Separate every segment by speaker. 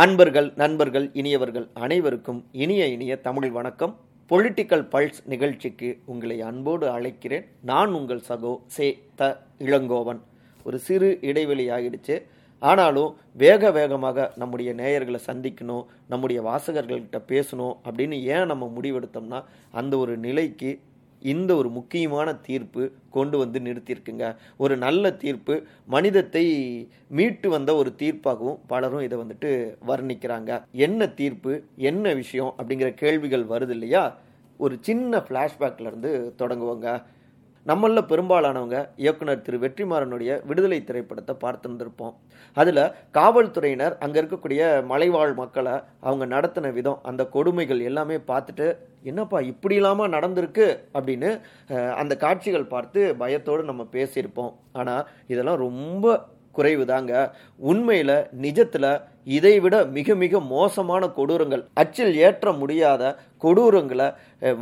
Speaker 1: அன்பர்கள் நண்பர்கள் இனியவர்கள் அனைவருக்கும் இனிய இனிய தமிழ் வணக்கம். பொலிட்டிக்கல் பல்ஸ் நிகழ்ச்சிக்கு உங்களை அன்போடு அழைக்கிறேன். நான் உங்கள் சகோ சே த இளங்கோவன். ஒரு சிறு இடைவெளி ஆகிடுச்சு ஆனாலும் வேக வேகமாக நம்முடைய நேயர்களை சந்திக்கணும் நம்முடைய வாசகர்கள்கிட்ட பேசணும் அப்படின்னு ஏன் நம்ம முடிவெடுத்தோம்னா அந்த ஒரு நிலைக்கு இந்த ஒரு முக்கியமான தீர்ப்பு கொண்டு வந்து நிறுத்தியிருக்குங்க. ஒரு நல்ல தீர்ப்பு மனிதத்தை மீட்டு வந்த ஒரு தீர்ப்பாகவும் பலரும் இதை வந்துட்டு வர்ணிக்கிறாங்க. என்ன தீர்ப்பு என்ன விஷயம் அப்படிங்கிற கேள்விகள் வருது இல்லையா? ஒரு சின்ன ஃப்ளாஷ்பேக்லேருந்து தொடங்குவோங்க. நம்மளில் பெரும்பாலானவங்க இயக்குனர் திரு வெற்றிமாறனுடைய விடுதலை திரைப்படத்தை பார்த்துருந்துருப்போம். அதில் காவல்துறையினர் அங்கே இருக்கக்கூடிய மலைவாழ் மக்களை அவங்க நடத்தின விதம் அந்த கொடுமைகள் எல்லாமே பார்த்துட்டு என்னப்பா இப்படி இல்லாமல் நடந்திருக்கு? அப்படின்னு அந்த காட்சிகள் பார்த்து பயத்தோடு நம்ம பேசியிருப்போம். ஆனால் இதெல்லாம் ரொம்ப குறைவு தாங்க உண்மையில் நிஜத்தில் இதை விட மிக மிக மோசமான கொடூரங்கள். அச்சில் ஏற்ற முடியாத கொடூரங்களை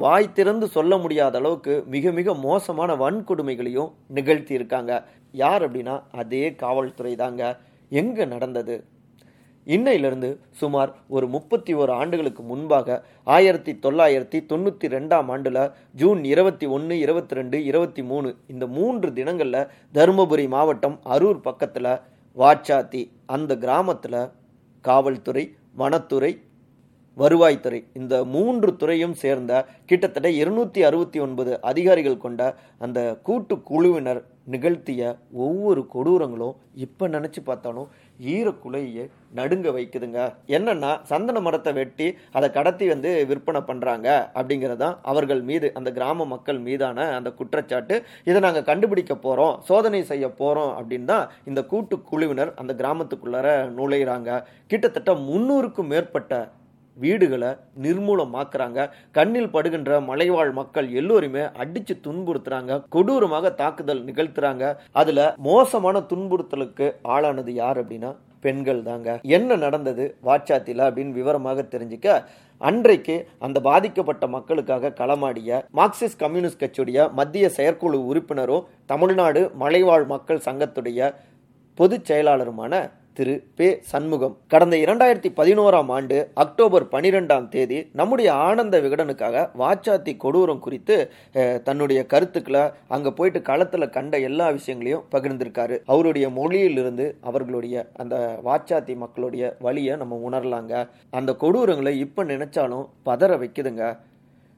Speaker 1: வாய் திறந்து சொல்ல முடியாத அளவுக்கு மிக மிக மோசமான வன்கொடுமைகளையும் நிகழ்த்தி இருக்காங்க யார் அப்படின்னா அதே காவல்துறை தாங்க எங்க நடந்தது? இன்னையிலிருந்து சுமார் ஒரு முப்பத்தி ஒரு ஆண்டுகளுக்கு முன்பாக ஆயிரத்தி தொள்ளாயிரத்தி தொண்ணூற்றி ரெண்டாம் ஆண்டில் ஜூன் இருபத்தி ஒன்று இருபத்தி ரெண்டு இருபத்தி மூணு இந்த மூன்று தினங்களில் தருமபுரி மாவட்டம் அரூர் பக்கத்தில் வாச்சாத்தி அந்த கிராமத்தில் காவல்துறை வனத்துறை வருவாய்த்துறை இந்த மூன்று துறையும் சேர்ந்த கிட்டத்தட்ட இருநூத்தி அறுபத்தி ஒன்பது அதிகாரிகள் கொண்ட அந்த கூட்டு குழுவினர் நிகழ்த்திய ஒவ்வொரு கொடூரங்களும் இப்ப நினைச்சு பார்த்தாலும் ஈரக்குலையே நடுங்க வைக்குதுங்க. என்னன்னா சந்தன மரத்தை வெட்டி அதை கடத்தி வந்து விற்பனை பண்றாங்க அப்படிங்கறதுதான் அவர்கள் மீது அந்த கிராம மக்கள் மீதான அந்த குற்றச்சாட்டு. இதை நாங்க கண்டுபிடிக்க போறோம் சோதனை செய்ய போறோம் அப்படின்னு தான் இந்த கூட்டு குழுவினர் அந்த கிராமத்துக்குள்ளார நுழையிறாங்க. கிட்டத்தட்ட முன்னூறுக்கும் மேற்பட்ட வீடுகளை நிர்மூலமாக்குறாங்க. கண்ணில் படுகின்ற மலைவாழ் மக்கள் எல்லோருமே அடிச்சு துன்புறுத்துறாங்க. கொடூரமாக தாக்குதல் நிகழ்த்துறாங்க. அதுல மோசமான துன்புறுத்தலுக்கு ஆளானது யார் அப்படின்னா பெண்கள் தாங்க. என்ன நடந்தது? வாட்சாத்தில அப்படின்னு விவரமாக தெரிஞ்சுக்க அன்றைக்கு அந்த பாதிக்கப்பட்ட மக்களுக்காக களமாடிய மார்க்சிஸ்ட் கம்யூனிஸ்ட் கட்சியுடைய மத்திய செயற்குழு உறுப்பினரும் தமிழ்நாடு மலைவாழ் மக்கள் சங்கத்துடைய பொதுச் செயலாளருமான திரு. பே. சண்முகம் கடந்த இரண்டாயிரத்தி பதினோராம் ஆண்டு அக்டோபர் பனிரெண்டாம் தேதி நம்முடைய ஆனந்த விகடனுக்காக வாச்சாத்தி கொடூரம் குறித்து தன்னுடைய கருத்துக்களை அங்க போயிட்டு களத்துல கண்ட எல்லா விஷயங்களையும் பகிர்ந்திருக்காரு. அவருடைய மொழியிலிருந்து அவர்களுடைய அந்த வாச்சாத்தி மக்களுடைய வழியை நம்ம உணரலாங்க. அந்த கொடூரங்களை இப்ப நினைச்சாலும் பதற வைக்குதுங்க.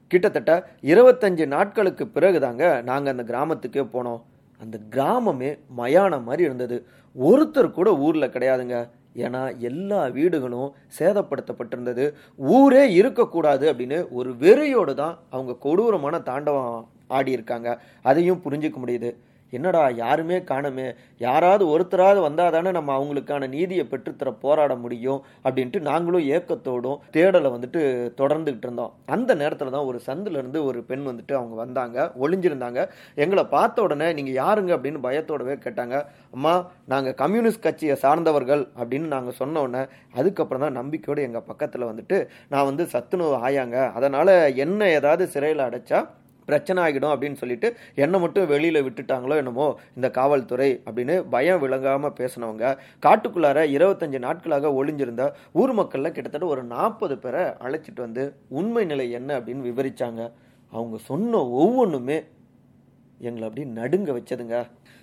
Speaker 1: கிட்டத்தட்ட இருபத்தஞ்சு நாட்களுக்கு பிறகுதாங்க நாங்க அந்த கிராமத்துக்கே போனோம். அந்த கிராமமே மயானம் மாதிரி இருந்தது. ஒருத்தர் கூட ஊரில் கிடையாதுங்க. ஏன்னா எல்லா வீடுகளும் சேதப்படுத்தப்பட்டிருந்தது. ஊரே இருக்கக்கூடாது அப்படின்னு ஒரு வெறியோடு தான் அவங்க கொடூரமான தாண்டவம் ஆடி இருக்காங்க அதையும் புரிஞ்சுக்க முடியுது. என்னடா யாருமே காணமே யாராவது ஒருத்தராவது வந்தால் தானே நம்ம அவங்களுக்கான நீதியை பெற்றுத்தர போராட முடியும் அப்படின்ட்டு நாங்களும் ஏக்கத்தோடும் தேடலை வந்துட்டு தொடர்ந்துக்கிட்டு இருந்தோம். அந்த நேரத்தில் தான் ஒரு சந்துல இருந்து ஒரு பெண் வந்துட்டு அவங்க வந்தாங்க ஒளிஞ்சிருந்தாங்க. எங்களை பார்த்த உடனே நீங்கள் யாருங்க அப்படின்னு பயத்தோடவே கேட்டாங்க. அம்மா நாங்கள் கம்யூனிஸ்ட் கட்சியை சார்ந்தவர்கள் அப்படின்னு நாங்கள் சொன்ன உடனே அதுக்கப்புறம் தான் நம்பிக்கையோடு எங்கள் பக்கத்தில் வந்துட்டு நான் வந்து சத்துணவு ஆயாங்க. அதனால் என்ன ஏதாவது சிறையில் அடைச்சா பிரச்சனை ஆகிடும் அப்படின்னு சொல்லிட்டு என்னை மட்டும் வெளியில் விட்டுட்டாங்களோ என்னமோ இந்த காவல்துறை அப்படின்னு பயம் விளங்காமல் பேசினவங்க காட்டுக்குள்ளார இருபத்தஞ்சு நாட்களாக ஒளிஞ்சிருந்த ஊர் மக்களில் கிட்டத்தட்ட ஒரு நாற்பது பேரை அழைச்சிட்டு வந்து உண்மை நிலை என்ன அப்படின்னு விவரிச்சாங்க. அவங்க சொன்ன ஒவ்வொன்றுமே எங்களை அப்படி நடுங்க வச்சதுங்க.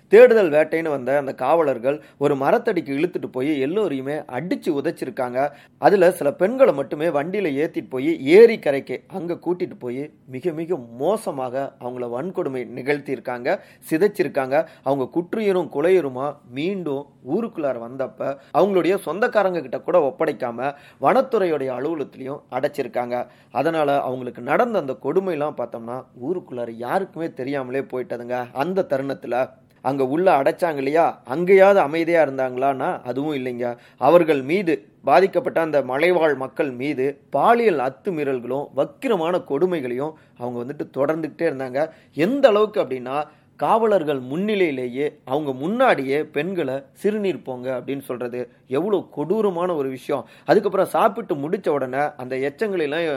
Speaker 1: தேடுதல் வேட்டைன்னு வந்த அந்த காவலர்கள் ஒரு மரத்தடிக்கு இழுத்துட்டு போய் எல்லோரையுமே அடிச்சு உதைச்சிருக்காங்க. அதுல சில பெண்களை மட்டுமே வண்டியில ஏத்திட்டு போய் ஏரி கரைக்கு அங்க கூட்டிட்டு போய் மிக மிக மோசமாக அவங்கள வன்கொடுமை நிகழ்த்தியிருக்காங்க சிதைச்சிருக்காங்க. அவங்க குற்றுயிரும் குலையுருமா மீண்டும் ஊருக்குள்ளார வந்தப்ப அவங்களுடைய சொந்தக்காரங்க கிட்ட கூட ஒப்படைக்காம வனத்துறையுடைய அலுவலகத்திலையும் அடைச்சிருக்காங்க. அதனால அவங்களுக்கு நடந்த அந்த கொடுமையெல்லாம் பார்த்தோம்னா ஊருக்குள்ளார யாருக்குமே தெரியாமலே போயிட்டதுங்க. அந்த தருணத்துல அங்கே உள்ள அடைச்சாங்க இல்லையா? அங்கேயாவது அமைதியாக இருந்தாங்களான்னா அதுவும் இல்லைங்க. அவர்கள் மீது பாதிக்கப்பட்ட அந்த மலைவாழ் மக்கள் மீது பாலியல் அத்துமீறல்களும் வக்கிரமான கொடுமைகளையும் அவங்க வந்துட்டு தொடர்ந்துக்கிட்டே இருந்தாங்க. எந்த அளவுக்கு அப்படின்னா காவலர்கள் முன்னிலையிலேயே அவங்க முன்னாடியே பெண்களை சிறுநீர் போங்க அப்படின்னு சொல்றது எவ்வளோ கொடூரமான ஒரு விஷயம். அதுக்கப்புறம் சாப்பிட்டு முடிச்ச உடனே அந்த எச்சங்களெல்லாம்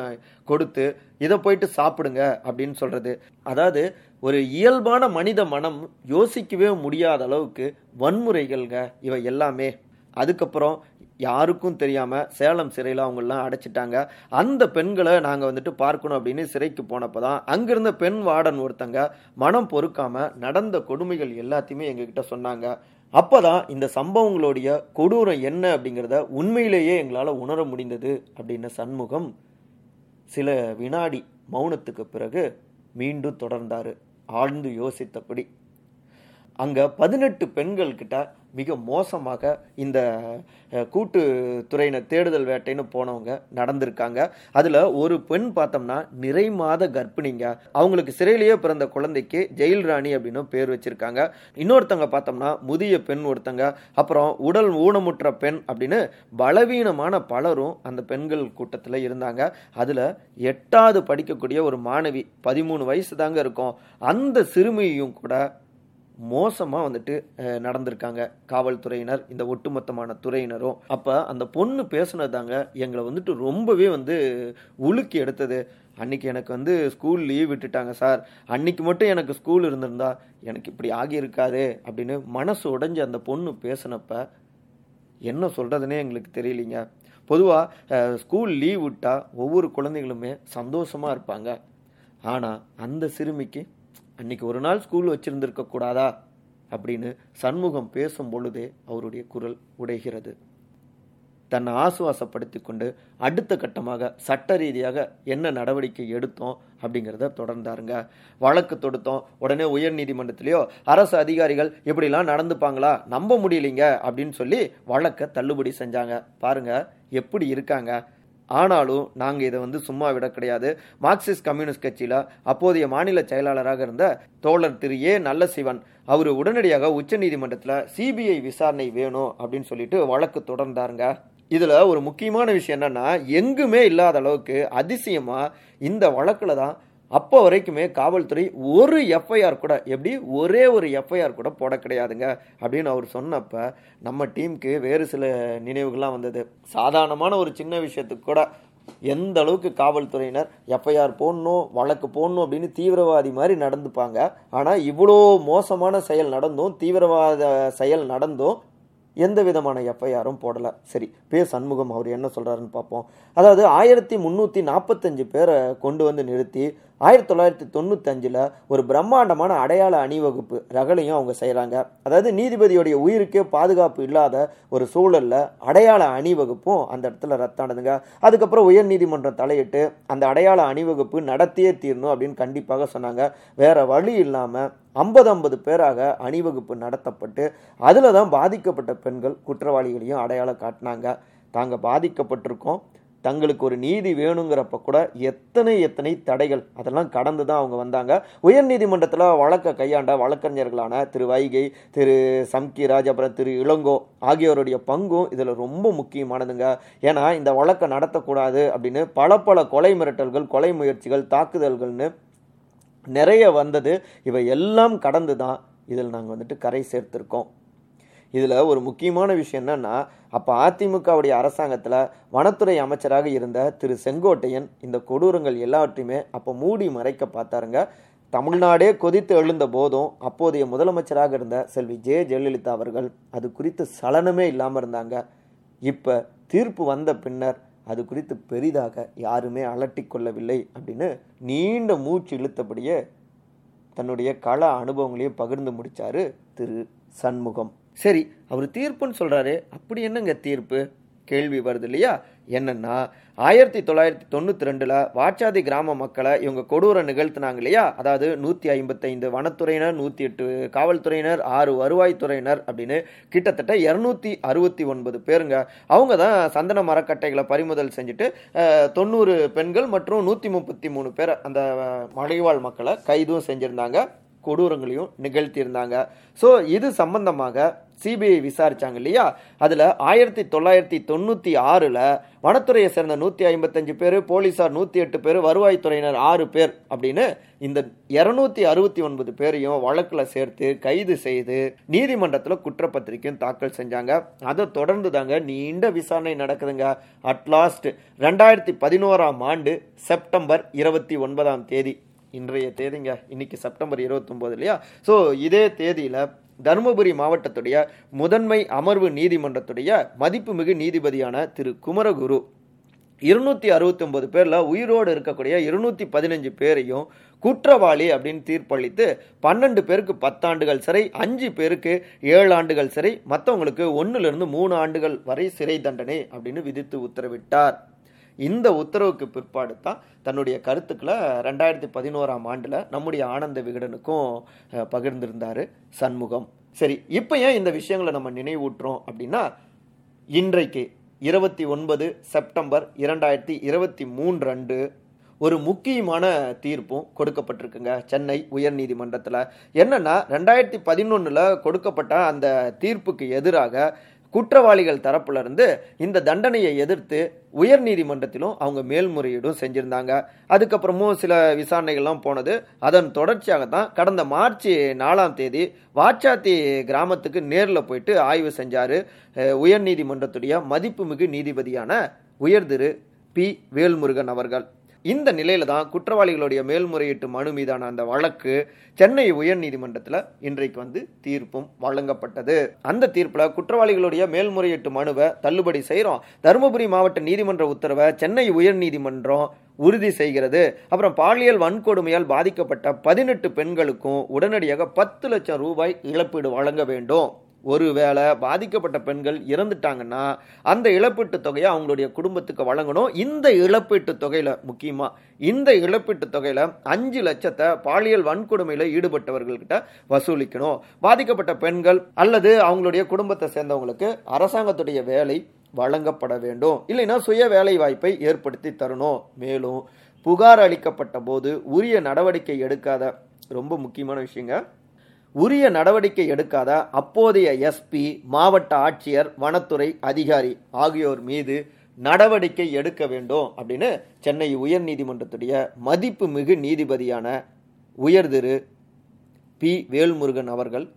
Speaker 1: கொடுத்து இதை போயிட்டு சாப்பிடுங்க அப்படின்னு சொல்றது. அதாவது ஒரு இயல்பான மனித மனம் யோசிக்கவே முடியாத அளவுக்கு வன்முறைகள்ங்க இவை எல்லாமே. அதுக்கப்புறம் யாருக்கும் தெரியாமல் சேலம் சிறையில் அவங்களெலாம் அடைச்சிட்டாங்க. அந்த பெண்களை நாங்கள் வந்துட்டு பார்க்கணும் அப்படின்னு சிறைக்கு போனப்போ தான் அங்கிருந்த பெண் வார்டன் ஒருத்தங்க மனம் பொறுக்காமல் நடந்த கொடுமைகள் எல்லாத்தையுமே எங்ககிட்ட சொன்னாங்க. அப்போ தான் இந்த சம்பவங்களுடைய கொடூரம் என்ன அப்படிங்கிறத உண்மையிலேயே எங்களால் உணர முடிந்தது அப்படின்ன சண்முகம் சில வினாடி மௌனத்துக்கு பிறகு மீண்டும் தொடர்ந்தார். ஆழ்ந்து யோசித்தபடி அங்கே பதினெட்டு பெண்கள் கிட்ட மிக மோசமாக இந்த கூட்டு கூட்டுத்துறையினர் தேடுதல் வேட்டைன்னு போனவங்க நடந்திருக்காங்க. அதில் ஒரு பெண் பார்த்தோம்னா நிறை மாத கர்ப்பிணிங்க. அவங்களுக்கு சிறையிலேயே பிறந்த குழந்தைக்கு ஜெயில் ராணி அப்படின்னு பேர் வச்சிருக்காங்க. இன்னொருத்தவங்க பார்த்தோம்னா முதிய பெண் ஒருத்தங்க அப்புறம் உடல் ஊனமுற்ற பெண் அப்படின்னு பலவீனமான பலரும் அந்த பெண்கள் கூட்டத்தில் இருந்தாங்க. அதில் எட்டாவது படிக்கக்கூடிய ஒரு மாணவி பதிமூணு வயசு தாங்க இருக்கும். அந்த சிறுமியையும் கூட மோசமாக வந்துட்டு நடந்திருக்காங்க காவல்துறையினர் இந்த ஒட்டுமொத்தமான துறையினரும். அப்போ அந்த பொண்ணு பேசுனது தாங்க எங்களை வந்துட்டு ரொம்பவே வந்து உலுக்கி எடுத்தது. அன்னைக்கு எனக்கு வந்து ஸ்கூல் லீவ் விட்டுட்டாங்க சார் அன்னைக்கு மட்டும் எனக்கு ஸ்கூல் இருந்திருந்தா எனக்கு இப்படி ஆகியிருக்காது அப்படின்னு மனசு உடைஞ்சு அந்த பொண்ணு பேசினப்ப என்ன சொல்கிறதுனே எங்களுக்கு தெரியலிங்க. பொதுவாக ஸ்கூல் லீவ் விட்டால் ஒவ்வொரு குழந்தைகளுமே சந்தோஷமாக இருப்பாங்க. ஆனால் அந்த சிறுமிக்கு அன்னைக்கு ஒரு நாள் ஸ்கூல் வச்சிருந்திருக்க கூடாதா? அப்படின்னு சண்முகம் பேசும் பொழுதே அவருடைய குரல் உடைகிறது. தன்னை ஆசுவாசப்படுத்தி கொண்டு அடுத்த கட்டமாக சட்ட ரீதியாக என்ன நடவடிக்கை எடுத்தோம் அப்படிங்கிறத தொடர்ந்தாருங்க. வழக்கு தொடுத்தோம். உடனே உயர் நீதிமன்றத்திலேயோ அரசு அதிகாரிகள் இப்படிலாம் நடந்துப்பாங்களா? நம்ப முடியலைங்க அப்படின்னு சொல்லி வழக்கை தள்ளுபடி செஞ்சாங்க. பாருங்க எப்படி இருக்காங்க? ஆனாலும் நாங்கள் இதை வந்து சும்மா விட கிடையாது. மார்க்சிஸ்ட் கம்யூனிஸ்ட் கட்சியில் அப்போதைய மாநில செயலாளராக இருந்த தோழர் திரு ஏ நல்லசிவன் அவர் உடனடியாக உச்சநீதிமன்றத்தில் சிபிஐ விசாரணை வேணும் அப்படின்னு சொல்லிட்டு வழக்கு தொடர்ந்தாருங்க. இதில் ஒரு முக்கியமான விஷயம் என்னன்னா எங்குமே இல்லாத அளவுக்கு அதிசயமாக இந்த வழக்கில் தான் அப்போ வரைக்குமே காவல்துறை ஒரு எஃப்ஐஆர் கூட எப்படி? ஒரே ஒரு எஃப்ஐஆர் கூட போட கிடையாதுங்க. அப்படின்னு அவர் சொன்னப்ப நம்ம டீமுக்கு வேறு சில நினைவுகள்லாம் வந்தது. சாதாரணமான ஒரு சின்ன விஷயத்துக்கு கூட எந்த அளவுக்கு காவல்துறையினர் எஃப்ஐஆர் போடணும் வழக்கு போடணும் அப்படின்னு தீவிரவாதி மாதிரி நடந்துப்பாங்க. ஆனால் இவ்வளோ மோசமான செயல் நடந்தும் தீவிரவாத செயல் நடந்தும் எந்த விதமான எஃப்ஐஆரும் போடலை. சரி பே. சண்முகம் அவர் என்ன சொல்கிறாருன்னு பார்ப்போம். அதாவது ஆயிரத்தி முந்நூற்றி நாற்பத்தஞ்சு பேரை கொண்டு வந்து நிறுத்தி ஆயிரத்தி தொள்ளாயிரத்தி தொண்ணூத்தஞ்சில் ஒரு பிரம்மாண்டமான அடையாள அணிவகுப்பு ரகலையும் அவங்க செய்கிறாங்க அதாவது நீதிபதியுடைய உயிருக்கே பாதுகாப்பு இல்லாத ஒரு சூழலில் அடையாள அணிவகுப்பும் அந்த இடத்துல ரத்தானதுங்க. அதுக்கப்புறம் உயர் நீதிமன்றம் தலையிட்டு அந்த அடையாள அணிவகுப்பு நடத்தியே தீரணும் அப்படின்னு கண்டிப்பாக சொன்னாங்க. வேறு வழி இல்லாமல் ஐம்பது ஐம்பது பேராக அணிவகுப்பு நடத்தப்பட்டு அதில் தான் பாதிக்கப்பட்ட பெண்கள் குற்றவாளிகளையும் அடையாளம் காட்டினாங்க. தாங்க பாதிக்கப்பட்டிருக்கோம். தங்களுக்கு ஒரு நீதி வேணுங்கிறப்ப கூட எத்தனை எத்தனை தடைகள் அதெல்லாம் கடந்து தான் அவங்க வந்தாங்க. உயர்நீதிமன்றத்தில் வழக்கை கையாண்ட வழக்கறிஞர்களான திரு வைகை திரு சம்கிராஜ் அப்புறம் திரு இளங்கோ ஆகியோருடைய பங்கும் இதில் ரொம்ப முக்கியமானதுங்க. ஏன்னா இந்த வழக்கை நடத்தக்கூடாது அப்படின்னு பல பல கொலை மிரட்டல்கள் கொலை முயற்சிகள் தாக்குதல்கள்னு நிறைய வந்தது. இவை எல்லாம் கடந்து தான் இதில் நாங்கள் வந்துட்டு கரை சேர்த்திருக்கோம். இதில் ஒரு முக்கியமான விஷயம் என்னன்னா அப்போ அதிமுகவுடைய அரசாங்கத்தில் வனத்துறை அமைச்சராக இருந்த திரு செங்கோட்டையன் இந்த கொடூரங்கள் எல்லாவற்றையுமே அப்போ மூடி மறைக்க பார்த்தாருங்க. தமிழ்நாடே கொதித்து எழுந்த போதும் அப்போதைய முதலமைச்சராக இருந்த செல்வி ஜெ ஜெயலலிதா அவர்கள் அது குறித்து சலனமே இல்லாமல் இருந்தாங்க. இப்போ தீர்ப்பு வந்த பின்னர் அது குறித்து பெரிதாக யாருமே அலட்டிக் கொள்ளவில்லை அப்படின்னு நீண்ட மூச்சு இழுத்தபடியே தன்னுடைய கள அனுபவங்களையும் பகிர்ந்து முடித்தார் திரு சண்முகம். சரி அவர் தீர்ப்புன்னு சொல்கிறாரு அப்படி என்னங்க தீர்ப்பு? கேள்வி வருது இல்லையா? என்னன்னா ஆயிரத்தி தொள்ளாயிரத்தி தொண்ணூற்றி ரெண்டில் வாட்சாதி கிராம மக்களை இவங்க கொடூர நிகழ்த்தினாங்க இல்லையா? அதாவது நூற்றி ஐம்பத்தைந்து வனத்துறையினர் நூற்றி எட்டு காவல்துறையினர் ஆறு வருவாய்த்துறையினர் அப்படின்னு கிட்டத்தட்ட இரநூத்தி அறுபத்தி ஒன்பது பேருங்க. அவங்க தான் சந்தன மரக்கட்டைகளை பறிமுதல் செஞ்சுட்டு தொண்ணூறு பெண்கள் மற்றும் நூற்றி முப்பத்தி மூணு பேர் அந்த மலைவாழ் மக்களை கைதும் செஞ்சுருந்தாங்க. கொடூரங்களையும் நிகழ்த்தியிருந்தாங்க. ஸோ இது சம்பந்தமாக சிபிஐ விசாரிச்சாங்க இல்லையா? அதில் ஆயிரத்தி தொள்ளாயிரத்தி தொண்ணூற்றி ஆறில் வனத்துறையை சேர்ந்த நூற்றி ஐம்பத்தஞ்சு பேர் போலீஸார் நூற்றி எட்டு பேர் வருவாய்த்துறையினர் ஆறு பேர் அப்படின்னு இந்த இரநூத்தி அறுபத்தி ஒன்பது பேரையும் வழக்கில் சேர்த்து கைது செய்து நீதிமன்றத்தில் குற்றப்பத்திரிக்கையும் தாக்கல் செஞ்சாங்க. அதை தொடர்ந்து தாங்க நீண்ட விசாரணை நடக்குதுங்க. அட்லாஸ்ட் ரெண்டாயிரத்தி பதினோராம் ஆண்டு செப்டம்பர் இருபத்தி ஒன்பதாம் தேதி. இன்றைய தேதிங்க. இன்னைக்கு செப்டம்பர் இருபத்தொம்போது இல்லையா? ஸோ இதே தேதியில் தருமபுரி மாவட்டத்துடைய முதன்மை அமர்வு நீதிமன்றத்துடைய மதிப்புமிகு நீதிபதியான திரு குமரகுரு இருநூத்தி அறுபத்தி ஒன்பது பேர்ல உயிரோடு இருக்கக்கூடிய இருநூத்தி பதினஞ்சு பேரையும் குற்றவாளி அப்படின்னு தீர்ப்பளித்து பன்னெண்டு பேருக்கு பத்தாண்டுகள் சிறை அஞ்சு பேருக்கு ஏழு ஆண்டுகள் சிறை மற்றவங்களுக்கு ஒன்னுல இருந்து மூணு ஆண்டுகள் வரை சிறை தண்டனை அப்படின்னு விதித்து உத்தரவிட்டார். இந்த உத்தரவுக்கு பிற்பாடு தான் தன்னுடைய கருத்துக்களை ரெண்டாயிரத்தி பதினோராம் ஆண்டில் நம்முடைய ஆனந்த விகடனுக்கும் பகிர்ந்திருந்தார் சண்முகம். சரி இப்போ ஏன் இந்த விஷயங்களை நம்ம நினைவூட்டுறோம் அப்படின்னா இன்றைக்கு இருபத்தி ஒன்பது செப்டம்பர் இரண்டாயிரத்தி இருபத்தி மூன்று அன்று ஒரு முக்கியமான தீர்ப்பும் கொடுக்கப்பட்டிருக்குங்க. சென்னை உயர்நீதிமன்றத்தில் என்னென்னா ரெண்டாயிரத்தி பதினொன்றில் கொடுக்கப்பட்ட அந்த தீர்ப்புக்கு எதிராக குற்றவாளிகள் தரப்புலருந்து இந்த தண்டனையை எதிர்த்து உயர் நீதிமன்றத்திலும் அவங்க மேல்முறையீடும் செஞ்சிருந்தாங்க. அதுக்கப்புறமும் சில விசாரணைகள்லாம் போனது. அதன் தொடர்ச்சியாக தான் கடந்த மார்ச் நாலாம் தேதி வாச்சாத்தி கிராமத்துக்கு நேரில் போயிட்டு ஆய்வு செஞ்சார். உயர் நீதிமன்றத்துடைய மதிப்புமிகு நீதிபதியான உயர்திரு பி வேல்முருகன் அவர்கள். இந்த நிலையில தான் குற்றவாளிகளுடைய மேல்முறையீட்டு மனு மீதான அந்த வழக்கு சென்னை உயர்நீதிமன்றத்தில் இன்றைக்கு வந்து தீர்ப்பும் வழங்கப்பட்டது. அந்த தீர்ப்பில் குற்றவாளிகளுடைய மேல்முறையீட்டு மனுவை தள்ளுபடி செய்கிறோம் தருமபுரி மாவட்ட நீதிமன்ற உத்தரவை சென்னை உயர்நீதிமன்றம் உறுதி செய்கிறது. அப்புறம் பாலியல் வன்கொடுமையால் பாதிக்கப்பட்ட பதினெட்டு பெண்களுக்கும் உடனடியாக பத்து லட்சம் ரூபாய் இழப்பீடு வழங்க வேண்டும். ஒருவேளை பாதிக்கப்பட்ட பெண்கள் இறந்துட்டாங்கன்னா அந்த இழப்பீட்டு தொகையை அவங்களுடைய குடும்பத்துக்கு வழங்கணும். இந்த இழப்பீட்டு தொகையில் முக்கியமாக இந்த இழப்பீட்டு தொகையில் அஞ்சு லட்சத்தை பாலியல் வன்கொடுமையில் ஈடுபட்டவர்கள்கிட்ட வசூலிக்கணும். பாதிக்கப்பட்ட பெண்கள் அல்லது அவங்களுடைய குடும்பத்தை சேர்ந்தவங்களுக்கு அரசாங்கத்துடைய வேலை வழங்கப்பட வேண்டும். இல்லைன்னா சுய வேலை வாய்ப்பை ஏற்படுத்தி தரணும். மேலும் புகார் அளிக்கப்பட்ட போது உரிய நடவடிக்கை எடுக்காத ரொம்ப முக்கியமான விஷயங்க. உரிய நடவடிக்கை எடுக்காத அப்போதைய எஸ்பி மாவட்ட ஆட்சியர் வனத்துறை அதிகாரி ஆகியோர் மீது நடவடிக்கை எடுக்க வேண்டும் அப்படின்னு சென்னை உயர்நீதிமன்றத்துடைய மதிப்புமிகு நீதிபதியான உயர் திரு பி. வேல்முருகன் அவர்கள்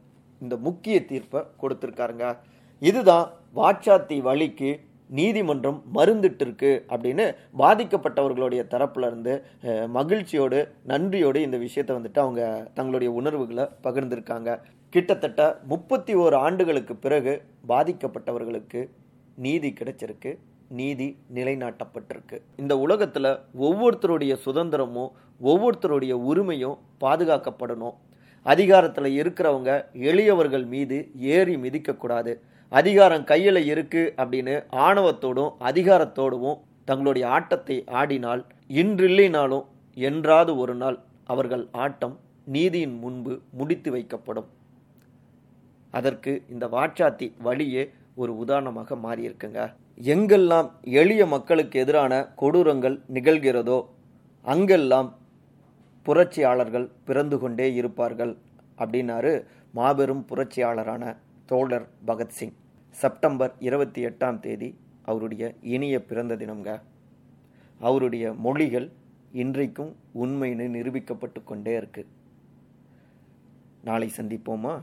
Speaker 1: இந்த முக்கிய தீர்ப்பை கொடுத்திருக்காருங்க. இதுதான் வாட்சாத்தி வழிக்கு நீதிமன்றம் மருந்துட்டிருக்கு அப்படின்னு பாதிக்கப்பட்டவர்களுடைய தரப்புல இருந்து மகிழ்ச்சியோடு நன்றியோடு இந்த விஷயத்தை வந்துட்டு அவங்க தங்களுடைய உணர்வுகளை பகிர்ந்திருக்காங்க. கிட்டத்தட்ட முப்பத்தி ஓரு ஆண்டுகளுக்கு பிறகு பாதிக்கப்பட்டவர்களுக்கு நீதி கிடைச்சிருக்கு நீதி நிலைநாட்டப்பட்டிருக்கு. இந்த உலகத்தில் ஒவ்வொருத்தருடைய சுதந்திரமும் ஒவ்வொருத்தருடைய உரிமையும் பாதுகாக்கப்படணும். அதிகாரத்தில் இருக்கிறவங்க எளியவர்கள் மீது ஏறி மிதிக்கக்கூடாது. அதிகாரம் கையில் இருக்குது அப்படின்னு ஆணவத்தோடும் அதிகாரத்தோடும் தங்களுடைய ஆட்டத்தை ஆடினால் இன்றில்லைனாலும் என்றாவது ஒரு நாள் அவர்கள் ஆட்டம் நீதியின் முன்பு முடித்து வைக்கப்படும். அதற்கு இந்த வாட்சாத்தி வழியே ஒரு உதாரணமாக மாறியிருக்குங்க. எங்கெல்லாம் எளிய மக்களுக்கு எதிரான கொடூரங்கள் நிகழ்கிறதோ அங்கெல்லாம் புரட்சியாளர்கள் பிறந்து கொண்டே இருப்பார்கள் அப்படின்னாரு மாபெரும் புரட்சியாளரான தோழர் பகத்சிங். செப்டம்பர் இருபத்தி எட்டாம் தேதி அவருடைய இனிய பிறந்த தினம்ங்க. அவருடைய மொழிகள் இன்றைக்கும் உண்மைன்னு நிரூபிக்கப்பட்டு கொண்டே இருக்கு. நாளை சந்திப்போமா?